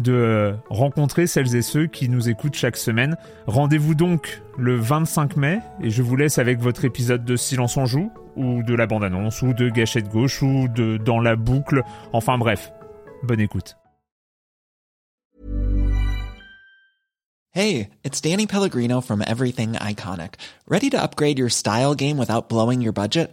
de rencontrer celles et ceux qui nous écoutent chaque semaine. Rendez-vous donc le 25 mai et je vous laisse avec votre épisode de Silence en joue ou de la bande-annonce ou de Gâchette gauche ou de Dans la boucle. Enfin bref, bonne écoute. Hey, it's Danny Pellegrino from Everything Iconic. Ready to upgrade your style game without blowing your budget?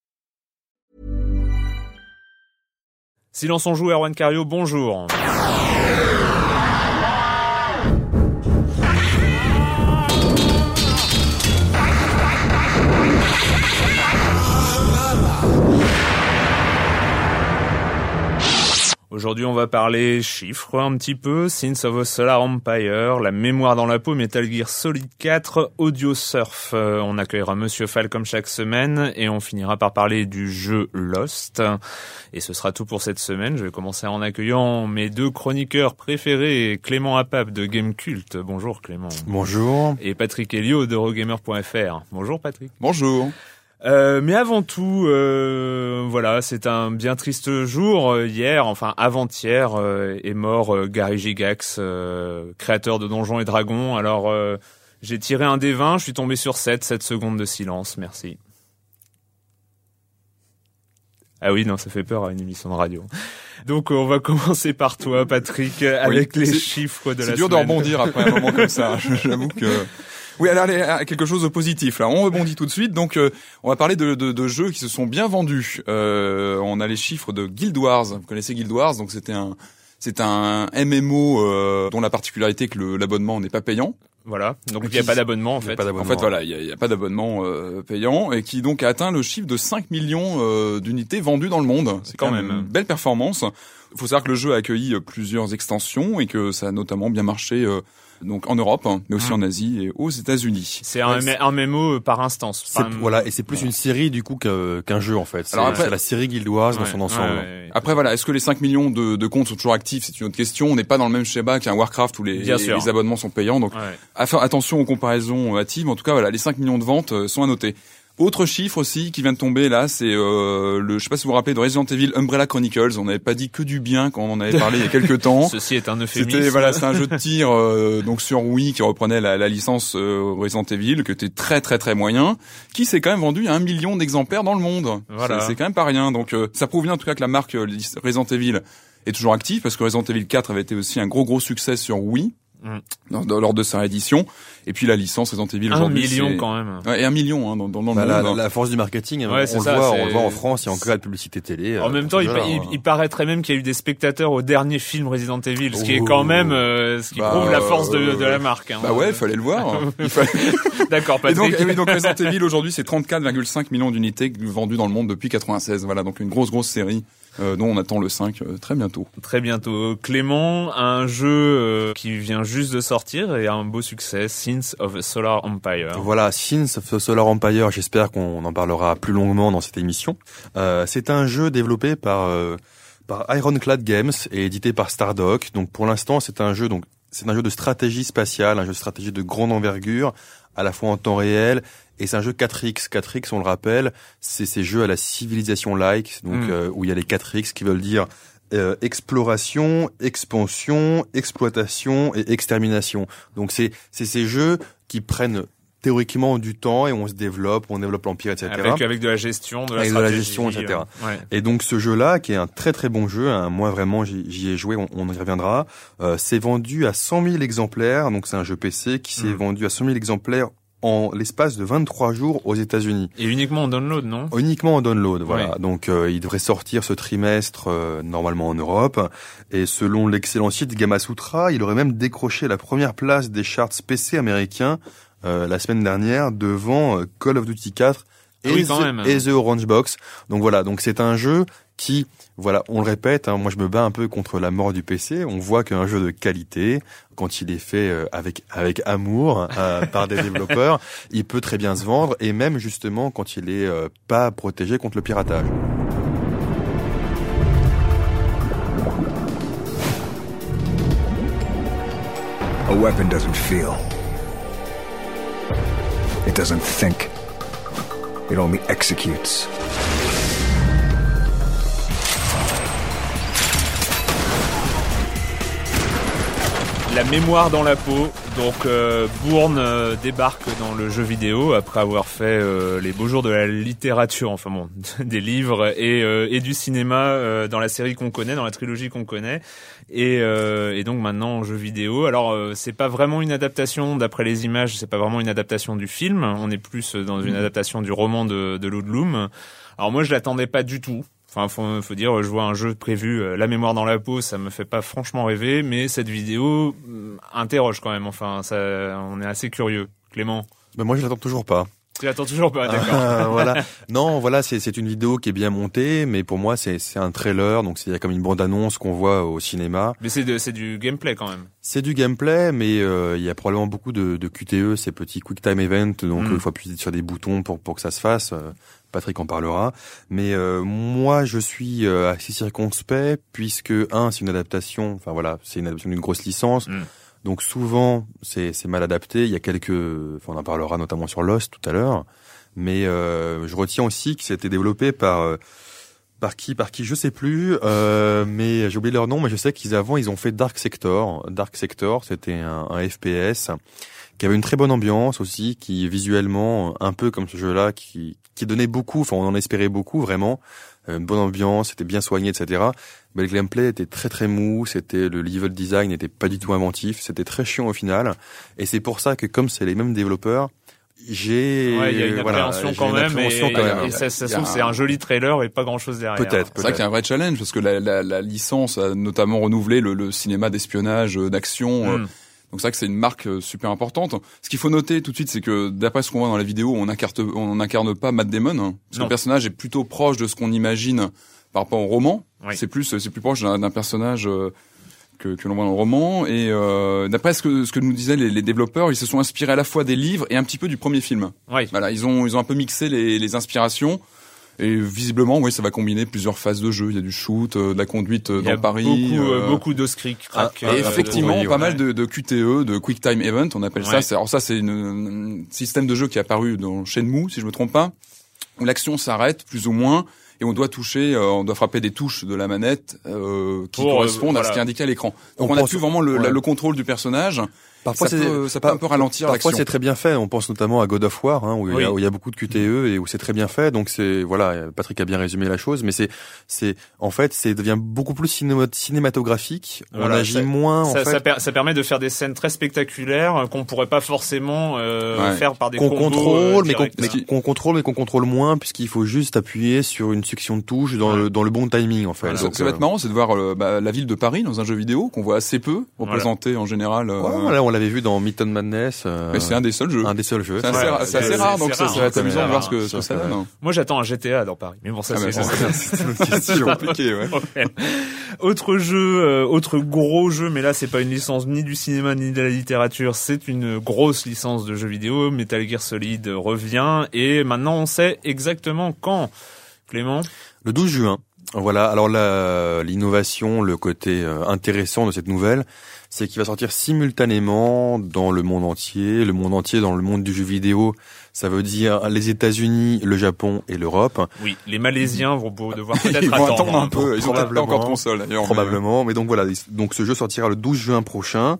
Silence on joue, Erwan Cario, bonjour. Aujourd'hui, on va parler chiffres un petit peu, Sins of a Solar Empire, la mémoire dans la peau, Metal Gear Solid 4, Audio Surf. Euh, on accueillera Monsieur Fall comme chaque semaine et on finira par parler du jeu Lost. Et ce sera tout pour cette semaine. Je vais commencer en accueillant mes deux chroniqueurs préférés, Clément Apap de Game Cult. Bonjour Clément. Bonjour. Et Patrick Helio de Eurogamer.fr. Bonjour Patrick. Bonjour. Euh, mais avant tout, euh, voilà, c'est un bien triste jour. Euh, hier, enfin avant-hier, est mort Gary Gigax, créateur de Donjons et Dragons. Alors, j'ai tiré un des 20, je suis tombé sur 7, 7 secondes de silence, merci. Ah oui, non, ça fait peur à une émission de radio. Donc, on va commencer par toi, Patrick, avec les chiffres de la semaine. C'est dur de rebondir après un moment comme ça. J'avoue que... Oui, alors allez, quelque chose de positif là. On rebondit tout de suite. Donc, euh, on va parler de, de, de, jeux qui se sont bien vendus. Euh, on a les chiffres de Guild Wars. Vous connaissez Guild Wars Donc, c'était un c'est un MMO euh, dont la particularité est que l'abonnement n'est pas payant. Voilà, donc il n'y a pas d'abonnement en fait. En fait, voilà, il n'y a, pas d'abonnement euh, payant et qui donc a atteint le chiffre de 5 millions euh, d'unités vendues dans le monde. C'est quand, même une belle performance. Il faut savoir que le jeu a accueilli plusieurs extensions et que ça a notamment bien marché donc en Europe, hein, mais aussi mmh. en Asie et aux États-Unis. C'est un, un MMO par instance. voilà, et c'est plus une série du coup qu'un jeu en fait. Alors après, la série Guild Wars dans son ensemble. après voilà, est-ce que les 5 millions de, de, comptes sont toujours actifs? C'est une autre question. On n'est pas dans le même schéma qu'un Warcraft où les, les, abonnements sont payants. Donc, attention aux comparaisons hâtives. En tout cas, voilà, les 5 millions de ventes euh, sont à noter. Autre chiffre aussi qui vient de tomber là, c'est euh, le, je sais pas si vous vous rappelez de Resident Evil Umbrella Chronicles. On n'avait pas dit que du bien quand on en avait parlé il y a quelques temps. Ceci est un euphémisme. C'était voilà, c'est un jeu de tir euh, donc sur Wii qui reprenait la, la licence euh, Resident Evil, qui était très très très moyen, qui s'est quand même vendu à un million d'exemplaires dans le monde. Voilà. C'est quand même pas rien. Donc euh, ça prouve bien en tout cas que la marque Resident Evil est toujours active parce que Resident Evil 4 avait été aussi un gros gros succès sur Wii. Dans, lors de sa réédition. Et puis la licence Resident Evil aujourd'hui. Un million quand même. Ouais, et un million hein, dans, dans, dans bah, le monde. La, force du marketing, on, le voit, on le voit en France, il y a encore la publicité télé. En même temps, il, il, paraîtrait même qu'il y a eu des spectateurs au dernier film Resident Evil, ce qui est quand même, euh, ce qui bah, prouve la force de, de la marque. Hein. Bah ouais, il fallait le voir. D'accord, Patrick. Et donc, donc Resident Evil aujourd'hui, c'est 34,5 millions d'unités vendues dans le monde depuis 96. Voilà, donc une grosse grosse série euh, dont on attend le 5 euh, très bientôt. Très bientôt. Clément, un jeu euh, qui vient juste de sortir et un beau succès, Sins of the Solar Empire. Voilà, Sins of the Solar Empire, j'espère qu'on en parlera plus longuement dans cette émission. Euh, c'est un jeu développé par par Ironclad Games et édité par Stardock. Donc pour l'instant, c'est un jeu donc c'est un jeu de stratégie spatiale, un jeu de stratégie de grande envergure, à la fois en temps réel et c'est un jeu 4X. 4X, on le rappelle, c'est ces jeux à la civilisation like, donc hmm. euh, où il y a les 4X qui veulent dire euh, exploration, expansion, exploitation et extermination. Donc c'est c'est ces jeux qui prennent théoriquement du temps et on se développe, on développe l'empire, etc. Avec, avec de la gestion, de la avec de la gestion, etc. Ouais. Et donc ce jeu-là, qui est un très très bon jeu, hein, moi vraiment j'y ai joué, on, on y reviendra, euh, c'est vendu à 100 000 exemplaires, donc c'est un jeu PC qui s'est Mm. vendu à 100 000 exemplaires en l'espace de 23 jours aux États-Unis. Et uniquement en download, non? Uniquement en download, voilà. Ouais. Donc euh, il devrait sortir ce trimestre euh, normalement en Europe. Et selon l'excellent site Gamasutra, il aurait même décroché la première place des charts PC américains euh, la semaine dernière devant euh, Call of Duty 4 et, Ah oui, The, même. et The Orange Box. Donc voilà, donc c'est un jeu qui, voilà, on le répète, hein, moi je me bats un peu contre la mort du PC. On voit qu'un jeu de qualité, quand il est fait euh, avec amour euh, par des développeurs, il peut très bien se vendre et même justement quand il est euh, pas protégé contre le piratage. A weapon doesn't feel. It doesn't think. La mémoire dans la peau. Donc euh, Bourne euh, débarque dans le jeu vidéo après avoir fait euh, les beaux jours de la littérature, enfin bon, des livres et, euh, et du cinéma euh, dans la série qu'on connaît, dans la trilogie qu'on connaît, et, euh, et donc maintenant en jeu vidéo. Alors euh, c'est pas vraiment une adaptation d'après les images, c'est pas vraiment une adaptation du film. On est plus dans une adaptation du roman de, de Ludlum. Alors moi je l'attendais pas du tout. Enfin, faut, faut dire, je vois un jeu prévu, euh, La mémoire dans la peau, ça me fait pas franchement rêver, mais cette vidéo euh, interroge quand même. Enfin, ça, on est assez curieux. Clément, Ben moi je l'attends toujours pas. Tu l'attends toujours pas, d'accord Ah, voilà. Non, voilà, c'est une vidéo qui est bien montée, mais pour moi c'est un trailer, donc c'est comme une bande annonce qu'on voit au cinéma. Mais c'est du gameplay quand même. C'est du gameplay, mais euh, il y a probablement beaucoup de, de QTE, ces petits quick time event, donc Mm. il faut appuyer sur des boutons pour pour que ça se fasse. Euh, Patrick en parlera. Mais euh, moi, je suis euh, assez circonspect puisque un, c'est une adaptation. Enfin voilà, c'est une adaptation d'une grosse licence. Mm. Donc souvent, c'est mal adapté. Il y a quelques, enfin, on en parlera notamment sur Lost tout à l'heure. Mais euh, je retiens aussi que c'était développé par euh, par qui par qui je sais plus euh, mais j'ai oublié leur nom mais je sais qu'ils avant ils ont fait Dark Sector Dark Sector c'était un, un FPS qui avait une très bonne ambiance aussi qui visuellement un peu comme ce jeu là qui qui donnait beaucoup enfin on en espérait beaucoup vraiment une bonne ambiance c'était bien soigné etc mais le gameplay était très très mou c'était le level design n'était pas du tout inventif c'était très chiant au final et c'est pour ça que comme c'est les mêmes développeurs j'ai Ouais, il y a une voilà, appréhension quand une même, appréhension et, quand même. et ça, ça se trouve c'est un joli trailer et pas grand chose derrière. Peut-être, C'est vrai qu'il y a un vrai challenge parce que la, la, la licence a notamment renouvelé le, le cinéma d'espionnage, euh, d'action. euh, Mm. Donc c'est vrai que c'est une marque euh, super importante. Ce qu'il faut noter tout de suite, c'est que d'après ce qu'on voit dans la vidéo, on incarne, on n'incarne pas Matt Damon. hein, parce que le personnage est plutôt proche de ce qu'on imagine par rapport au roman. Oui. C'est plus, c'est plus proche d'un personnage euh, que, que l'on voit dans le roman. Et euh, d'après ce que, ce que nous disaient les, les développeurs, ils se sont inspirés à la fois des livres et un petit peu du premier film. Oui. Voilà, ils ont, ils ont un peu mixé les, les inspirations. Et visiblement, oui, ça va combiner plusieurs phases de jeu. Il y a du shoot, euh, de la conduite euh, Il y a dans Paris. beaucoup, euh, euh, beaucoup de script crack. et euh, effectivement, de- pas ouais. mal de, de QTE, de Quick Time Event, on appelle ça. Ouais. Alors ça, c'est une- un système de jeu qui est apparu dans Shenmue, si je me trompe pas, où l'action s'arrête plus ou moins et on doit toucher, euh, on doit frapper des touches de la manette euh, qui euh, correspondent à ce qui est indiqué à l'écran. On Donc on, a plus vraiment le, ouais. le contrôle du personnage. Parfois, ça c'est- peut, ça peut un peu ralentir Parfois c'est très bien fait. On pense notamment à God of War, hein, où, il y a, où il y a beaucoup de QTE et où c'est très bien fait. Donc c'est voilà, Patrick a bien résumé la chose, mais c'est c'est en fait c'est devient beaucoup plus cinéma- cinématographique. Voilà, on agit ça- moins en ça, fait. ça, per- ça permet de faire des scènes très spectaculaires euh, qu'on pourrait pas forcément euh, Ouais. faire par des qu'on combos, contrôle, euh, mais qu'on contrôle, mais qu'on contrôle moins, puisqu'il faut juste appuyer sur une section de touche dans le dans le bon timing en fait. Voilà, Donc, ça va euh, être marrant, c'est de voir euh, bah, la ville de Paris dans un jeu vidéo qu'on voit assez peu représentée en général. euh, ouais, voilà, on l'avait vu dans Mython Madness. euh, mais c'est un des seuls jeux. un des seuls jeux. C'est assez, Ouais, rare, donc ça, va être amusant de voir ce que, ce ça, que ça c'est donne. Moi, j'attends un GTA dans Paris. Mais bon, ça, Ah, c'est une autre question compliquée, ouais. Ouais. Autre jeu, euh, autre gros jeu, mais là c'est pas une licence ni du cinéma ni de la littérature, c'est une grosse licence de jeux vidéo. Metal Gear Solid revient et maintenant on sait exactement quand. Clément, Le 12 juin. Voilà. Alors l'innovation, le côté euh, intéressant de cette nouvelle, c'est qu'il va sortir simultanément dans le monde entier, le monde entier dans le monde du jeu vidéo. Ça veut dire les États-Unis, le Japon et l'Europe. Oui, les Malaisiens vont devoir peut-être attendre, un peu. Ils ont pas encore de console. Probablement, mais... donc voilà. Donc ce jeu sortira le 12 juin prochain.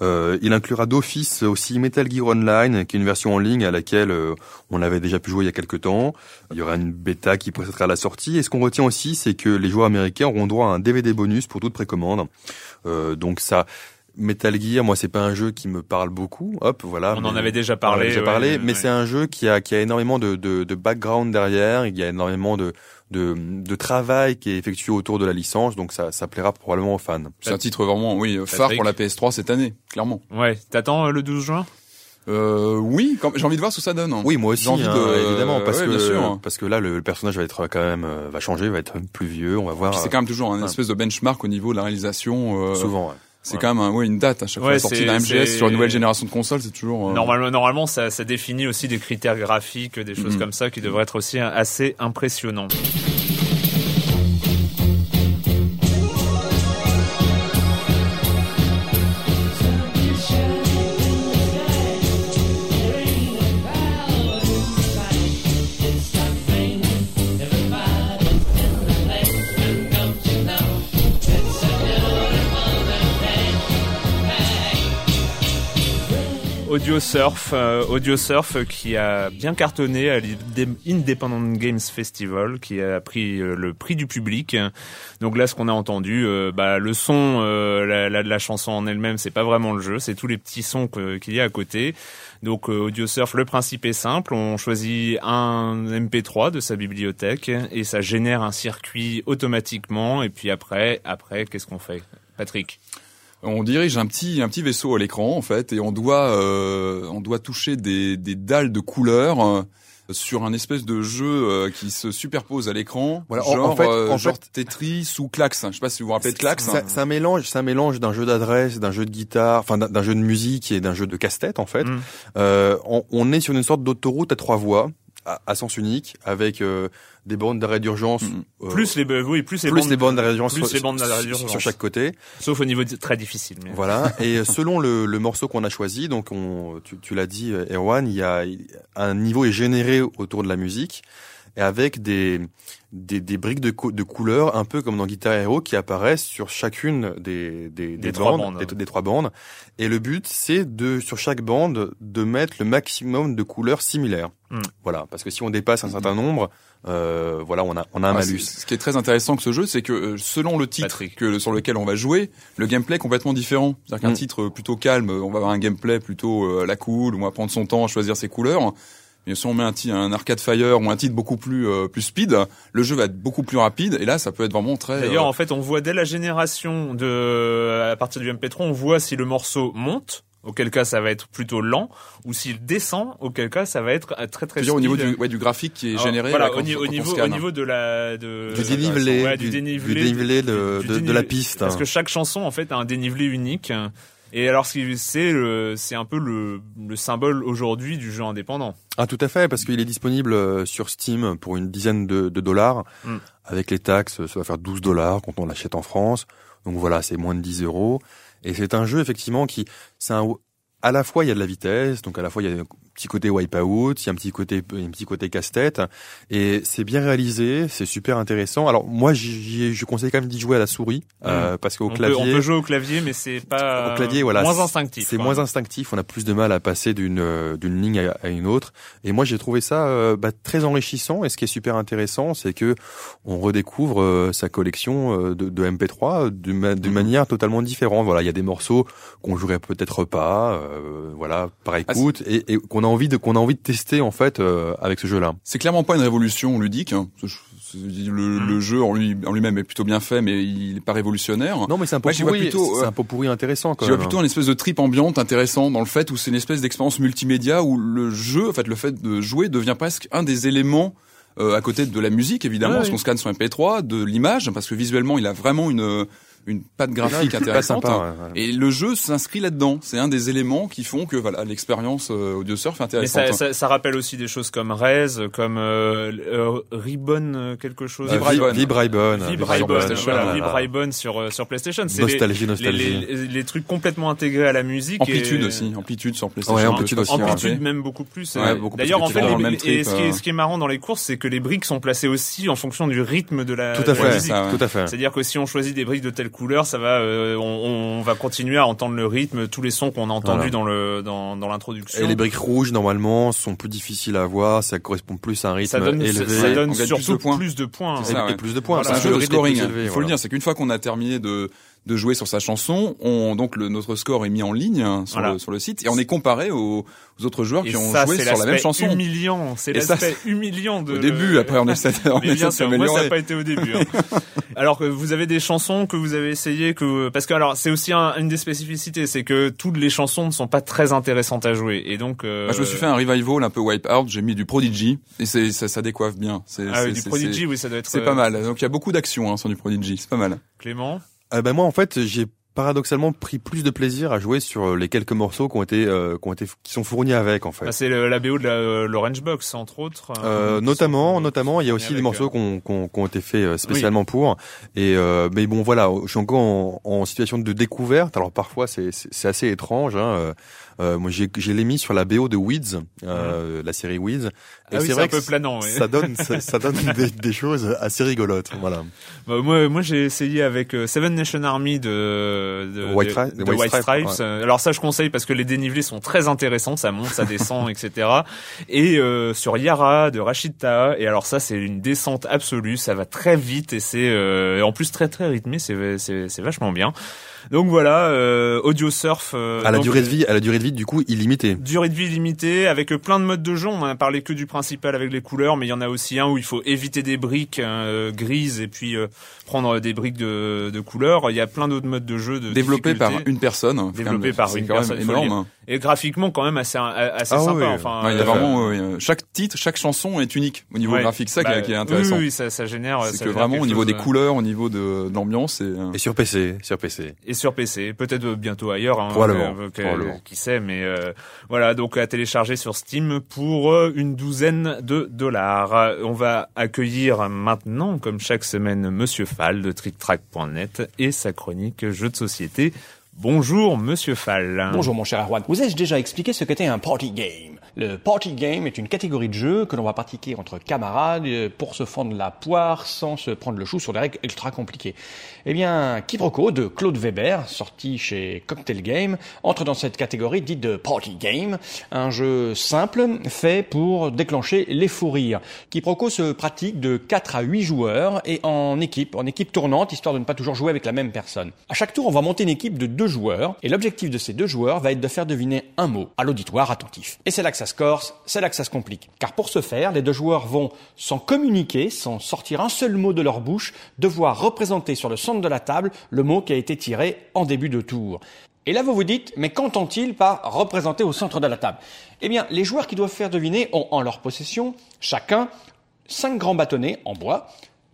Euh, il inclura d'office aussi Metal Gear Online, qui est une version en ligne à laquelle euh, on avait déjà pu jouer il y a quelques temps. Il y aura une bêta qui précédera la sortie. Et ce qu'on retient aussi, c'est que les joueurs américains auront droit à un DVD bonus pour toute précommande. Euh, donc ça Metal Gear, moi, c'est pas un jeu qui me parle beaucoup. Hop, voilà. On en avait déjà parlé. Déjà parlé, mais c'est un jeu qui a qui a énormément de, de, de background derrière. Il y a énormément de, de, de travail qui est effectué autour de la licence, donc ça, ça plaira probablement aux fans. C'est un titre vraiment, oui, phare pour la PS3 cette année, clairement. Ouais. T'attends euh, le 12 juin? Euh, oui, j'ai envie de voir ce que ça donne. Oui, moi aussi, envie hein, de... évidemment, parce que sûr. parce que là, le, personnage va être quand même euh, va changer, va être plus vieux. On va voir. C'est quand même toujours un espèce de benchmark au niveau de la réalisation. Euh... Souvent. Ouais. C'est quand même un, une date à chaque fois la sortie d'un MGS sur une nouvelle génération de consoles, c'est toujours. Euh, normalement, normalement, ça, ça définit aussi des critères graphiques, des choses mm. comme ça qui devraient être aussi assez impressionnants. Audio Surf, euh, Audio Surf qui a bien cartonné à l'Independent Games Festival, qui a pris euh, le prix du public. Donc là, ce qu'on a entendu, euh, bah, le son, la, la, la, chanson en elle-même, c'est pas vraiment le jeu, c'est tous les petits sons qu'il y a à côté. Donc Audio Surf, le principe est simple, on choisit un MP3 de sa bibliothèque et ça génère un circuit automatiquement. Et puis après, après, qu'est-ce qu'on fait, Patrick? On dirige un petit un petit vaisseau à l'écran en fait et on doit euh, on doit toucher des, des dalles de couleurs euh, sur un espèce de jeu euh, qui se superpose à l'écran voilà, genre, en fait, en genre Tetris ou Klax je sais pas si vous vous rappelez de Klax c'est un mélange c'est un mélange d'un jeu d'adresse d'un jeu de guitare enfin d'un jeu de musique et d'un jeu de casse-tête en fait. Mm. on, on, est sur une sorte d'autoroute à trois voies à, sens unique avec euh, des bandes d'arrêt d'urgence mm. euh, plus les oui plus les plus bandes, d'arrêt d'urgence sur, sur, chaque côté. Sauf au niveau très difficile mais... voilà. Et selon le, le morceau qu'on a choisi donc on tu, tu l'as dit Erwan il y a un niveau est généré autour de la musique et avec des, des, des briques de, de couleurs, un peu comme dans Guitar Hero, qui apparaissent sur chacune des, des, des, trois bandes, Des, trois bandes. Et le but, c'est de, sur chaque bande, de mettre le maximum de couleurs similaires. Hmm. Voilà, parce que si on dépasse un certain nombre, euh, voilà, on a, on a un ah, malus. Ce qui est très intéressant que ce jeu, c'est que euh, selon le titre que, sur lequel on va jouer, le gameplay est complètement différent. C'est-à-dire qu'un hmm. titre plutôt calme, on va avoir un gameplay plutôt euh, à la cool, on va prendre son temps à choisir ses couleurs. Mais si on met un, un Arcade Fire ou un titre beaucoup plus euh, plus speed, le jeu va être beaucoup plus rapide et là ça peut être vraiment très. D'ailleurs, euh, en fait, on voit dès la génération de à partir du MP3, on voit si le morceau monte auquel cas ça va être plutôt lent, ou s'il descend, auquel cas ça va être euh, très très. Speed. au niveau du, ouais, du graphique qui est généré. Voilà, au, niveau, au niveau de la de, du dénivelé, du, dénivelé, de, de, la piste. Parce que chaque chanson en fait a un dénivelé unique. Et alors, c'est c'est un peu le, le symbole aujourd'hui du jeu indépendant. Ah, tout à fait, parce qu'il est disponible euh, sur Steam pour une dizaine de, de dollars. Mm. Avec les taxes, ça va faire 12 dollars quand on l'achète en France. Donc voilà, c'est moins de 10 euros. Et c'est un jeu effectivement qui, c'est un, à la fois il y a de la vitesse, donc à la fois il y a petit côté wipeout, il y a un petit côté un petit côté casse-tête et c'est bien réalisé, c'est super intéressant. Alors moi je conseille quand même d'y jouer à la souris euh, mmh. parce qu'au clavier on peut jouer au clavier mais c'est pas au clavier voilà moins instinctif. C'est moins instinctif, on a plus de mal à passer d'une euh, d'une ligne à, une autre et moi j'ai trouvé ça euh, bah, très enrichissant et ce qui est super intéressant c'est que on redécouvre sa collection de, de MP3 d'une mmh. manière totalement différente. Voilà, il y a des morceaux qu'on jouerait peut-être pas voilà par ah, écoute et, et qu'on a envie de qu'on a envie de tester en fait euh, avec ce jeu-là. C'est clairement pas une révolution ludique. Hein. Le, hmm. le, jeu en lui en lui-même est plutôt bien fait, mais il est pas révolutionnaire. Non, mais c'est un peu pourri. C'est un peu pourri intéressant. Quand je vois plutôt une espèce de trip ambiante intéressant dans le fait où c'est une espèce d'expérience multimédia où le jeu, en fait, le fait de jouer devient presque un des éléments euh, à côté de la musique évidemment, parce qu'on scanne son MP3, de l'image, parce que visuellement il a vraiment une une patte graphique intéressante. Sympa, Et le jeu s'inscrit là-dedans. C'est un des éléments qui font que voilà l'expérience euh, audio surf est intéressante. Mais ça, ça, rappelle aussi des choses comme Rez, comme euh, euh Ribbon quelque chose. Vibraibon. Vibraibon. Vibraibon sur sur PlayStation. C'est nostalgie, les, nostalgie. Les, les, trucs complètement intégrés à la musique. Amplitude aussi, amplitude sur PlayStation. Ouais, amplitude aussi. Amplitude même beaucoup plus. D'ailleurs, en fait, et ce qui, est, ce qui est marrant dans les courses, c'est que les briques sont placées aussi en fonction du rythme de la, tout à fait, musique. Tout à fait. C'est-à-dire que si on choisit des briques de telle couleur, ça va, euh, on, on, va continuer à entendre le rythme, tous les sons qu'on a entendus dans le dans, dans l'introduction. Et les briques rouges normalement sont plus difficiles à voir, ça correspond plus à un rythme ça donne, élevé. Ça donne surtout plus de points. Plus de points. Et, plus de points. C'est un jeu de scoring. Il faut le dire, c'est qu'une fois qu'on a terminé de de jouer sur sa chanson, on, donc le, notre score est mis en ligne hein, sur, le, sur le site et on est comparé aux, aux autres joueurs qui ont joué sur la même chanson. Humiliant, c'est l'aspect humiliant de. Au début, après on essaie, on Mais bien sûr, moi ça n'a pas été au début. Hein. alors que vous avez des chansons que vous avez essayé que parce que alors c'est aussi une des spécificités, c'est que toutes les chansons ne sont pas très intéressantes à jouer et donc. Euh... je me suis fait un revival un peu wipe out, j'ai mis du Prodigy et c'est ça, ça décoiffe bien. Ah oui, du Prodigy, oui, ça doit être. C'est pas euh, mal. Donc il y a beaucoup d'actions hein, sur du Prodigy, c'est pas mal. Clément? Euh, ben moi en fait j'ai paradoxalement pris plus de plaisir à jouer sur les quelques morceaux qui ont été euh, qui ont été qui sont fournis avec en fait. Ah, c'est la BO de euh, l'Orange Box entre autres. Euh, notamment, notamment, il y a aussi des morceaux qui ont, ont, été faits spécialement pour. Et mais bon voilà, je suis encore en, en situation de découverte. Alors parfois c'est c'est assez étrange. Hein. Euh, moi, j'ai, j'ai l'ai mis sur la BO de Weeds, euh, la série Weeds. Et ah c'est vrai un peu planant. Ça donne, ça, donne des, des, choses assez rigolotes. Voilà. Bah, moi, moi, j'ai essayé avec euh, Seven Nation Army de, de White, de, de White, Stripes. Alors ça, je conseille parce que les dénivelés sont très intéressants. Ça monte, ça descend, etc. Et euh, sur Yara de Rachid Taha. Et alors ça, c'est une descente absolue. Ça va très vite et c'est euh, en plus très très rythmé. C'est, c'est, c'est vachement bien. Donc voilà, euh, audio surf. Euh, à la durée de vie, à la durée de vie du coup illimitée. Durée de vie illimitée avec plein de modes de jeu. On a parlé que du principal avec les couleurs, mais il y en a aussi un où il faut éviter des briques euh, grises et puis prendre des briques de, de couleurs. Il y a plein d'autres modes de jeu. De Développé par une personne. Hein. Développé par une personne. Énorme. Et graphiquement quand même assez assez ah sympa. Enfin, il y a vraiment chaque titre, chaque chanson est unique au niveau graphique. Ça bah, qui est intéressant. Oui, oui ça, ça génère. C'est que vraiment au niveau des couleurs, au niveau de, l'ambiance et. Et sur PC, sur PC sur PC, peut-être bientôt ailleurs, hein, probablement, euh, qui sait, mais euh, voilà, donc à télécharger sur Steam pour euh, une douzaine de dollars. On va accueillir maintenant, comme chaque semaine, Monsieur Fall de TrickTrack.net et sa chronique jeux de société. Bonjour Monsieur Fall. Bonjour mon cher Erwan. Vous ai-je déjà expliqué ce qu'était un party game? Le party game est une catégorie de jeu que l'on va pratiquer entre camarades euh, pour se fendre la poire sans se prendre le chou sur des règles ultra compliquées. Eh bien, Quiproquo de Claude Weber, sorti chez Cocktail Game, entre dans cette catégorie dite de party game, un jeu simple fait pour déclencher les fous rires. Quiproquo se pratique de 4 à 8 joueurs et en équipe, en équipe tournante, histoire de ne pas toujours jouer avec la même personne. À chaque tour, on va monter une équipe de deux joueurs et l'objectif de ces deux joueurs va être de faire deviner un mot à l'auditoire attentif. Et c'est là que ça c'est là que ça se complique. Car pour ce faire, les deux joueurs vont, sans communiquer, sans sortir un seul mot de leur bouche, devoir représenter sur le centre de la table le mot qui a été tiré en début de tour. Et là, vous vous dites, mais qu'entend-il par représenter au centre de la table? Eh bien, les joueurs qui doivent faire deviner ont en leur possession, chacun, cinq grands bâtonnets en bois,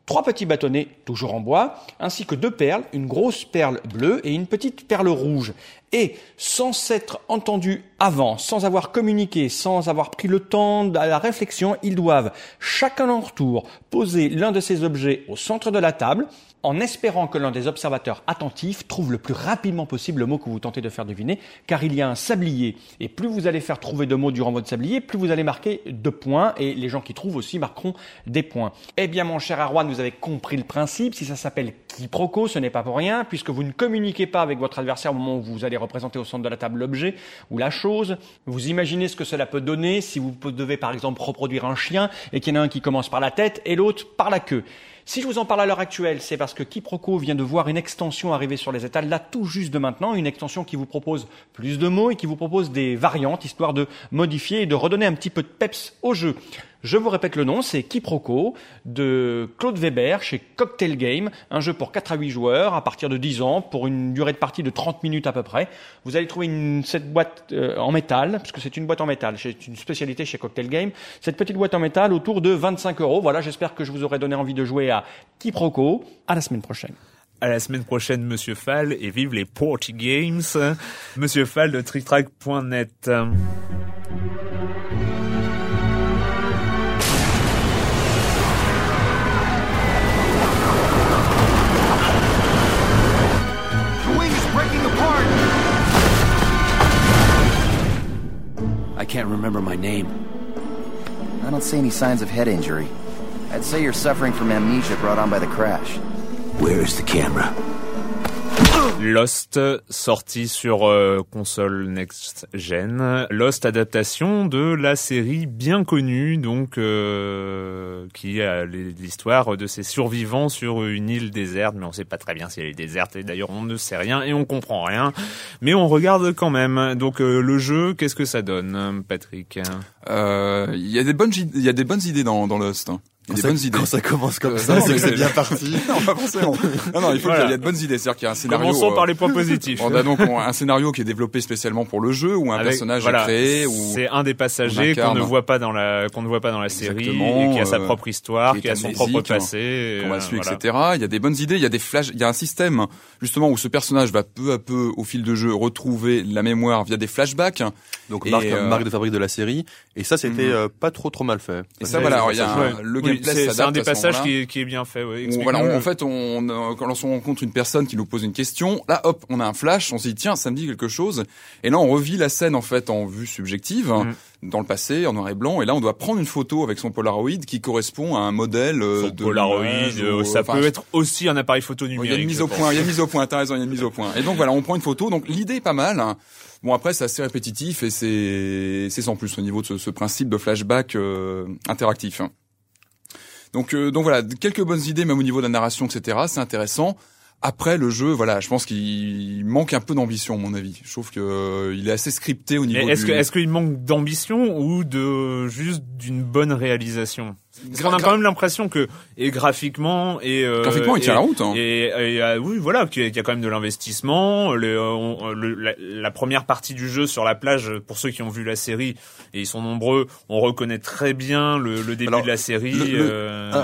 trois petits bâtonnets toujours en bois, ainsi que deux perles, une grosse perle bleue et une petite perle rouge. Et sans s'être entendus avant, sans avoir communiqué, sans avoir pris le temps de la réflexion, ils doivent chacun leur tour poser l'un de ces objets au centre de la table, en espérant que l'un des observateurs attentifs trouve le plus rapidement possible le mot que vous tentez de faire deviner, car il y a un sablier. Et plus vous allez faire trouver de mots durant votre sablier, plus vous allez marquer de points, et les gens qui trouvent aussi marqueront des points. Eh bien, mon cher Arwan, vous avez compris le principe. Si ça s'appelle quiproquo, ce n'est pas pour rien, puisque vous ne communiquez pas avec votre adversaire au moment où vous allez représenter au centre de la table l'objet ou la chose. Vous imaginez ce que cela peut donner si vous devez par exemple reproduire un chien et qu'il y en a un qui commence par la tête et l'autre par la queue. Si je vous en parle à l'heure actuelle, c'est parce que Quiproquo vient de voir une extension arriver sur les étals, là tout juste de maintenant, une extension qui vous propose plus de mots et qui vous propose des variantes, histoire de modifier et de redonner un petit peu de peps au jeu. Je vous répète le nom, c'est Quiproquo de Claude Weber chez Cocktail Game, un jeu pour 4 à 8 joueurs à partir de 10 ans pour une durée de partie de 30 minutes à peu près. Vous allez trouver une, cette boîte euh, en métal, puisque c'est une boîte en métal, c'est une spécialité chez Cocktail Game. Cette petite boîte en métal autour de 25 euros. Voilà, j'espère que je vous aurai donné envie de jouer à Quiproquo. À la semaine prochaine. À la semaine prochaine, Monsieur Fall, et vive les Porty Games. Monsieur Fall de TrickTrack.net. can't remember my name. I don't see any signs of head injury. I'd say you're suffering from amnesia brought on by the crash. Where is the camera? Lost, sorti sur euh, console next gen. Lost, adaptation de la série bien connue, donc euh, qui a l'histoire de ces survivants sur une île déserte, mais on sait pas très bien si elle est déserte. Et d'ailleurs, on ne sait rien et on comprend rien, mais on regarde quand même. Donc euh, le jeu, qu'est-ce que ça donne, Patrick? Il y a des bonnes, il y a des bonnes idées dans, dans Lost. Il y a des ça, bonnes idées. Quand ça commence comme ça, c'est que c'est bien parti. non, pas forcément. Non, non, il faut qu'il y ait de bonnes idées. C'est-à-dire qu'il y a un scénario. Commençons par les points positifs. On a donc un scénario qui est développé spécialement pour le jeu, ou un Avec, personnage voilà, est créé, ou c'est un des passagers qu'on ne voit pas dans la qu'on ne voit pas dans la série, et qui a sa propre histoire, qui, a son propre passé, qu'on va suivre, voilà. etc. Il y a des bonnes idées. Il y a des flashs. Il y a un système justement où ce personnage va peu à peu, au fil de jeu, retrouver la mémoire via des flashbacks. Donc marque, euh, marque de fabrique de la série. Et ça, c'était euh, pas trop trop mal fait. Et ça, voilà. alors, il y a le Oui, c'est- c'est un des passages qui est, qui est bien fait. Ouais. Voilà, on- en fait, on, quand on rencontre une personne qui nous pose une question, là, hop, on a un flash, on se dit tiens, ça me dit quelque chose, et là, on revit la scène en fait en vue subjective, Mm. dans le passé, en noir et blanc, et là, on doit prendre une photo avec son Polaroid qui correspond à un modèle euh, Son de Polaroid, euh, ou- ça peut être aussi un appareil photo il y numérique. a une mise au point, il y a une mise au point, t'as raison, il y a une mise au point. Et donc voilà, on prend une photo, donc l'idée est pas mal. hein. Bon après c'est assez répétitif et c'est c'est sans plus au niveau de ce, ce principe de flashback euh, interactif. Donc euh, donc voilà, quelques bonnes idées même au niveau de la narration, etc. C'est intéressant. Après le jeu, voilà, je pense qu'il manque un peu d'ambition, à mon avis. Je trouve que euh, il est assez scripté au niveau. Est-ce du... que est-ce qu'il manque d'ambition ou de juste d'une bonne réalisation? Parce qu'on a quand même l'impression que et graphiquement et euh, Graphiquement, il tient la route, hein. Et, et, euh, oui, voilà, qu'il y a- quand même de l'investissement. Le, on- le- la, la première partie du jeu sur la plage, pour ceux qui ont vu la série et ils sont nombreux, on reconnaît très bien le, le début Alors, de la série. le- euh,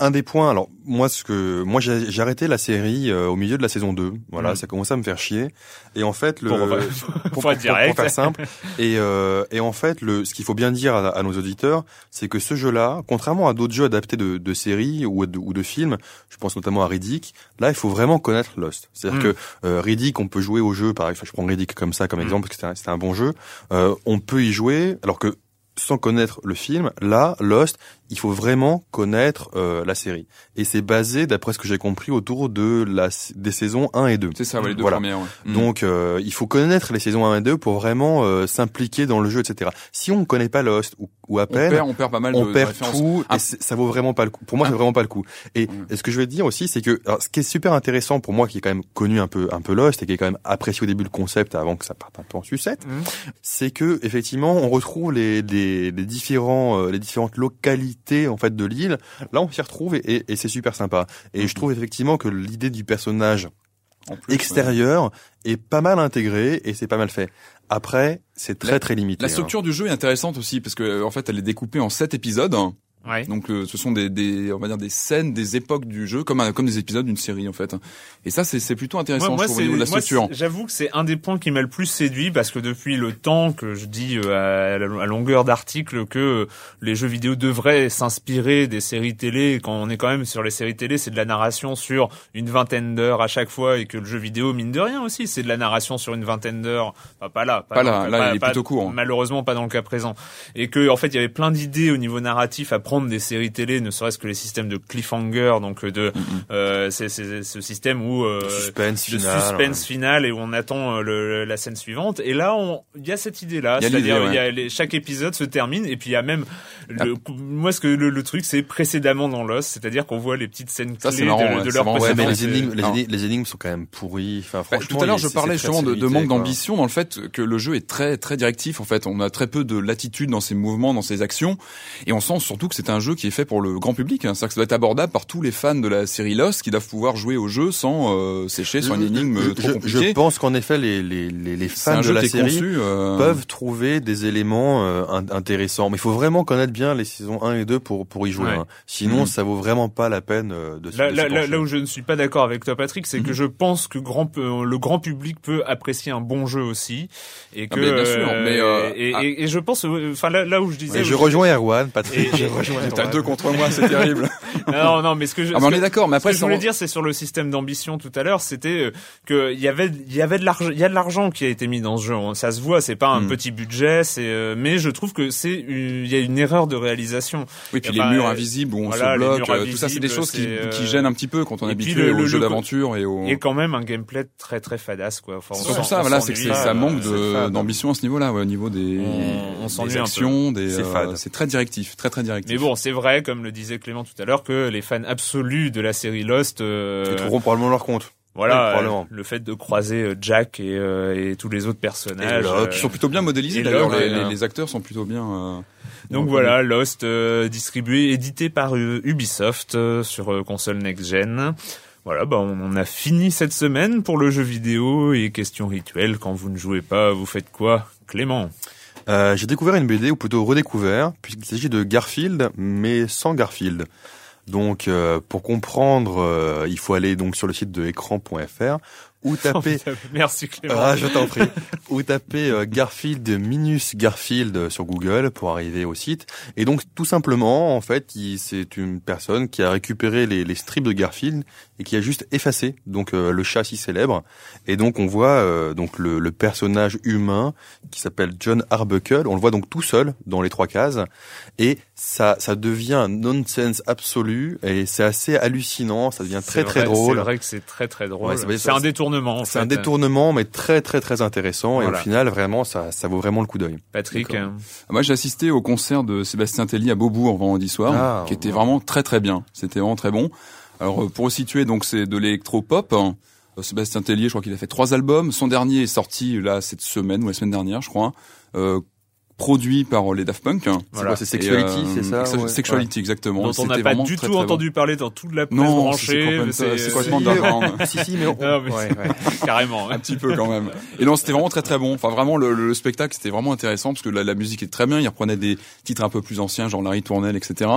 un, des points, alors moi ce que moi j'ai arrêté la série euh, au milieu de la saison 2. Voilà, Mm. ça commençait à me faire chier. Et en fait le Pour- faire simple. Et euh, et en fait le ce qu'il faut bien dire à, à nos auditeurs, c'est que ce jeu-là, contrairement à d'autres jeux adaptés de, de séries ou de, ou de films, je pense notamment à Riddick, là il faut vraiment connaître Lost. C'est-à-dire Mm. que euh, Riddick, on peut jouer au jeu, par exemple, je prends Riddick comme ça comme Mm. exemple parce que un, c'était un bon jeu. Euh, on peut y jouer alors que sans connaître le film, là, Lost, il faut vraiment connaître euh, la série. Et c'est basé, d'après ce que j'ai compris, autour de la des saisons 1 et 2. C'est ça, ouais, les deux Voilà. premières. ouais. Mm. Donc, euh, il faut connaître les saisons 1 et 2 pour vraiment euh, s'impliquer dans le jeu, etc. Si on ne connaît pas Lost ou, ou à on peine, perd, on perd pas mal on de, perd tout Ah. et c'est- ça vaut vraiment pas le coup. Pour moi, c'est vraiment pas le coup. Et, et ce que je veux dire aussi, c'est que alors, ce qui est super intéressant pour moi, qui est quand même connu un peu un peu Lost et qui est quand même apprécié au début le concept avant que ça parte un peu en sucette, Mm. c'est que effectivement, on retrouve les les, les différents euh, les différentes localités en fait de l'île. Là, on s'y retrouve et, et, et c'est super sympa. Et je trouve effectivement que l'idée du personnage ouais. extérieur est pas mal intégrée et c'est pas mal fait. Après, c'est très La- très limité. La hein. structure du jeu est intéressante aussi parce que en fait elle est découpée en sept épisodes. Ouais. Donc euh, ce sont des, des on va dire des scènes, des époques du jeu comme un- comme des épisodes d'une série en fait. Et ça c'est c'est plutôt intéressant je trouve au niveau de la moi, structure. J'avoue que c'est un des points qui m'a le plus séduit parce que depuis le temps que je dis euh, à, la- à longueur d'article que euh, les jeux vidéo devraient s'inspirer des séries télé, quand on est quand même sur les séries télé, c'est de la narration sur une vingtaine d'heures à chaque fois et que le jeu vidéo, mine de rien aussi, c'est de la narration sur une vingtaine d'heures. Enfin, pas là. Pas dans là, là, il est plutôt court. Malheureusement, pas dans le cas présent. Et que, en fait, il y avait plein d'idées au niveau narratif à prendre des séries télé, ne serait-ce que les systèmes de cliffhanger, donc euh, de euh, c'est ce système où euh, suspense de final. suspense final et où on attend euh, le- la scène suivante. Et là, on- il y a cette idée-là, c'est-à-dire chaque épisode se termine et puis il y a même le, moi ce que le, le truc c'est précédemment dans Lost, c'est-à-dire qu'on voit les petites scènes clés marrant, de, ouais, de c'est leur marrant. Ouais, mais précédence. les énigmes, les, Alors- énigmes, les énigmes sont quand même pourries. Enfin, Bah, franchement, tout à l'heure, je parlais justement de, manque d'ambition dans le fait que le jeu est très très directif. En fait, on a très peu de latitude dans ses mouvements, dans ses actions, et on sent surtout que c'est un jeu qui est fait pour le grand public. Hein. C'est-à-dire que ça doit être abordable par tous les fans de la série Lost qui doivent pouvoir jouer au jeu sans euh, sécher sur une énigme trop compliquée. Je pense qu'en effet, les, les, les, fans de la série euh, peuvent trouver des éléments euh, intéressants. Mais il faut vraiment connaître bien les saisons 1 et 2 pour, pour y jouer. Hein. Sinon, mm. ça vaut vraiment pas la peine de se là, là, là, où je ne suis pas d'accord avec toi, Patrick, c'est que mm-hmm. je pense que grand, le grand public peut apprécier un bon jeu aussi. Et ah, que, bien sûr, mais et, ah. et, je pense, enfin là, là où je disais... je rejoins Erwan, Patrick. je rejoins T'as deux contre moi, c'est terrible. non, non, mais ce que je, ah, mais on est d'accord. Mais après, ce que je voulais dire, c'est sur le système d'ambition tout à l'heure, c'était euh, que il y avait, il y avait de l'argent, il y a de l'argent qui a été mis dans ce jeu. Ça se voit, c'est pas un hmm. petit budget, c'est, euh, mais je trouve que c'est, il y a une erreur de réalisation. Oui, puis les murs invisibles où on se bloque, euh, tout ça, c'est des choses qui, qui gênent un petit peu quand on est habitué au jeu d'aventure et au. Et quand même un gameplay très très fadasse quoi. Enfin, c'est ça, voilà, c'est que ça manque d'ambition à ce niveau-là, au niveau des, des actions, des, c'est très directif, très très directif. Bon, c'est vrai, comme le disait Clément tout à l'heure, que les fans absolus de la série Lost euh, trouveront probablement leur compte. Voilà, euh, le fait de croiser euh, Jack et, euh, et tous les autres personnages, qui sont plutôt bien modélisés d'ailleurs. Les, les, acteurs sont plutôt bien. Donc voilà, Lost distribué, édité par Ubisoft sur console next gen. Voilà, bah on a fini cette semaine pour le jeu vidéo et questions rituelles. Quand vous ne jouez pas, vous faites quoi, Clément? Euh, J'ai découvert une BD, ou plutôt redécouvert, puisqu'il s'agit de Garfield, mais sans Garfield. Donc, euh, pour comprendre, euh, il faut aller donc sur le site de écran.fr ou taper. Merci Clément. Ah, je t'en prie. ou taper euh, Garfield minus Garfield sur Google pour arriver au site. Et donc tout simplement, en fait, c'est une personne qui a récupéré les, les, strips de Garfield et qui a juste effacé donc euh, le chat si célèbre. Et donc on voit euh, donc le, le, personnage humain qui s'appelle John Arbuckle. On le voit donc tout seul dans les trois cases et ça ça devient un nonsense absolu et c'est assez hallucinant. Ça devient très très drôle. C'est vrai que c'est très très drôle. c'est un détournement c'est un détournement, mais très très très intéressant. Et au final, vraiment, ça, ça vaut vraiment le coup d'œil. Patrick, ah, moi j'ai assisté au concert de Sébastien Telly à Beaubourg vendredi soir, ah, qui était vraiment très très bien. C'était vraiment très bon. Alors euh, pour situer, donc c'est de l'électro-pop. Hein. Euh, Sébastien Tellier, je crois qu'il a fait trois albums. Son dernier est sorti là cette semaine ou la semaine dernière, je crois. Euh, produit par les Daft Punk. Voilà. C'est Sexuality, euh, c'est ça Sexuality, exactement. Dont on n'a pas du tout entendu parler dans toute la presse non, branchée. C'est complètement si, si, mais, carrément. Un petit peu quand même. Et non, c'était vraiment très très bon. Enfin, vraiment, le, le spectacle, c'était vraiment intéressant parce que la, la musique est très bien. Il reprenait des titres un peu plus anciens, genre Larry Tournelle, etc.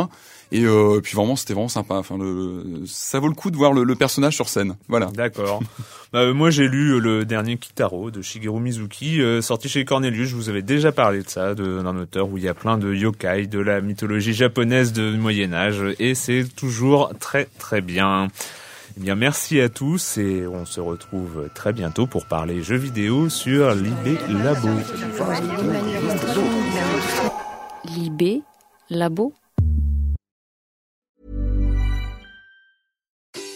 Et euh, puis vraiment, c'était vraiment sympa. Enfin, le, ça vaut le coup de voir le, le personnage sur scène. Voilà. D'accord. bah, euh, moi, j'ai lu euh, le dernier Kitaro de Shigeru Mizuki, euh, sorti chez Cornelius. Je vous avais déjà parlé de ça, d'un auteur où il y a plein de yokai, de la mythologie japonaise de Moyen Âge, et c'est toujours très très bien. Eh bien, merci à tous et on se retrouve très bientôt pour parler jeux vidéo sur Libé Labo. Libé Labo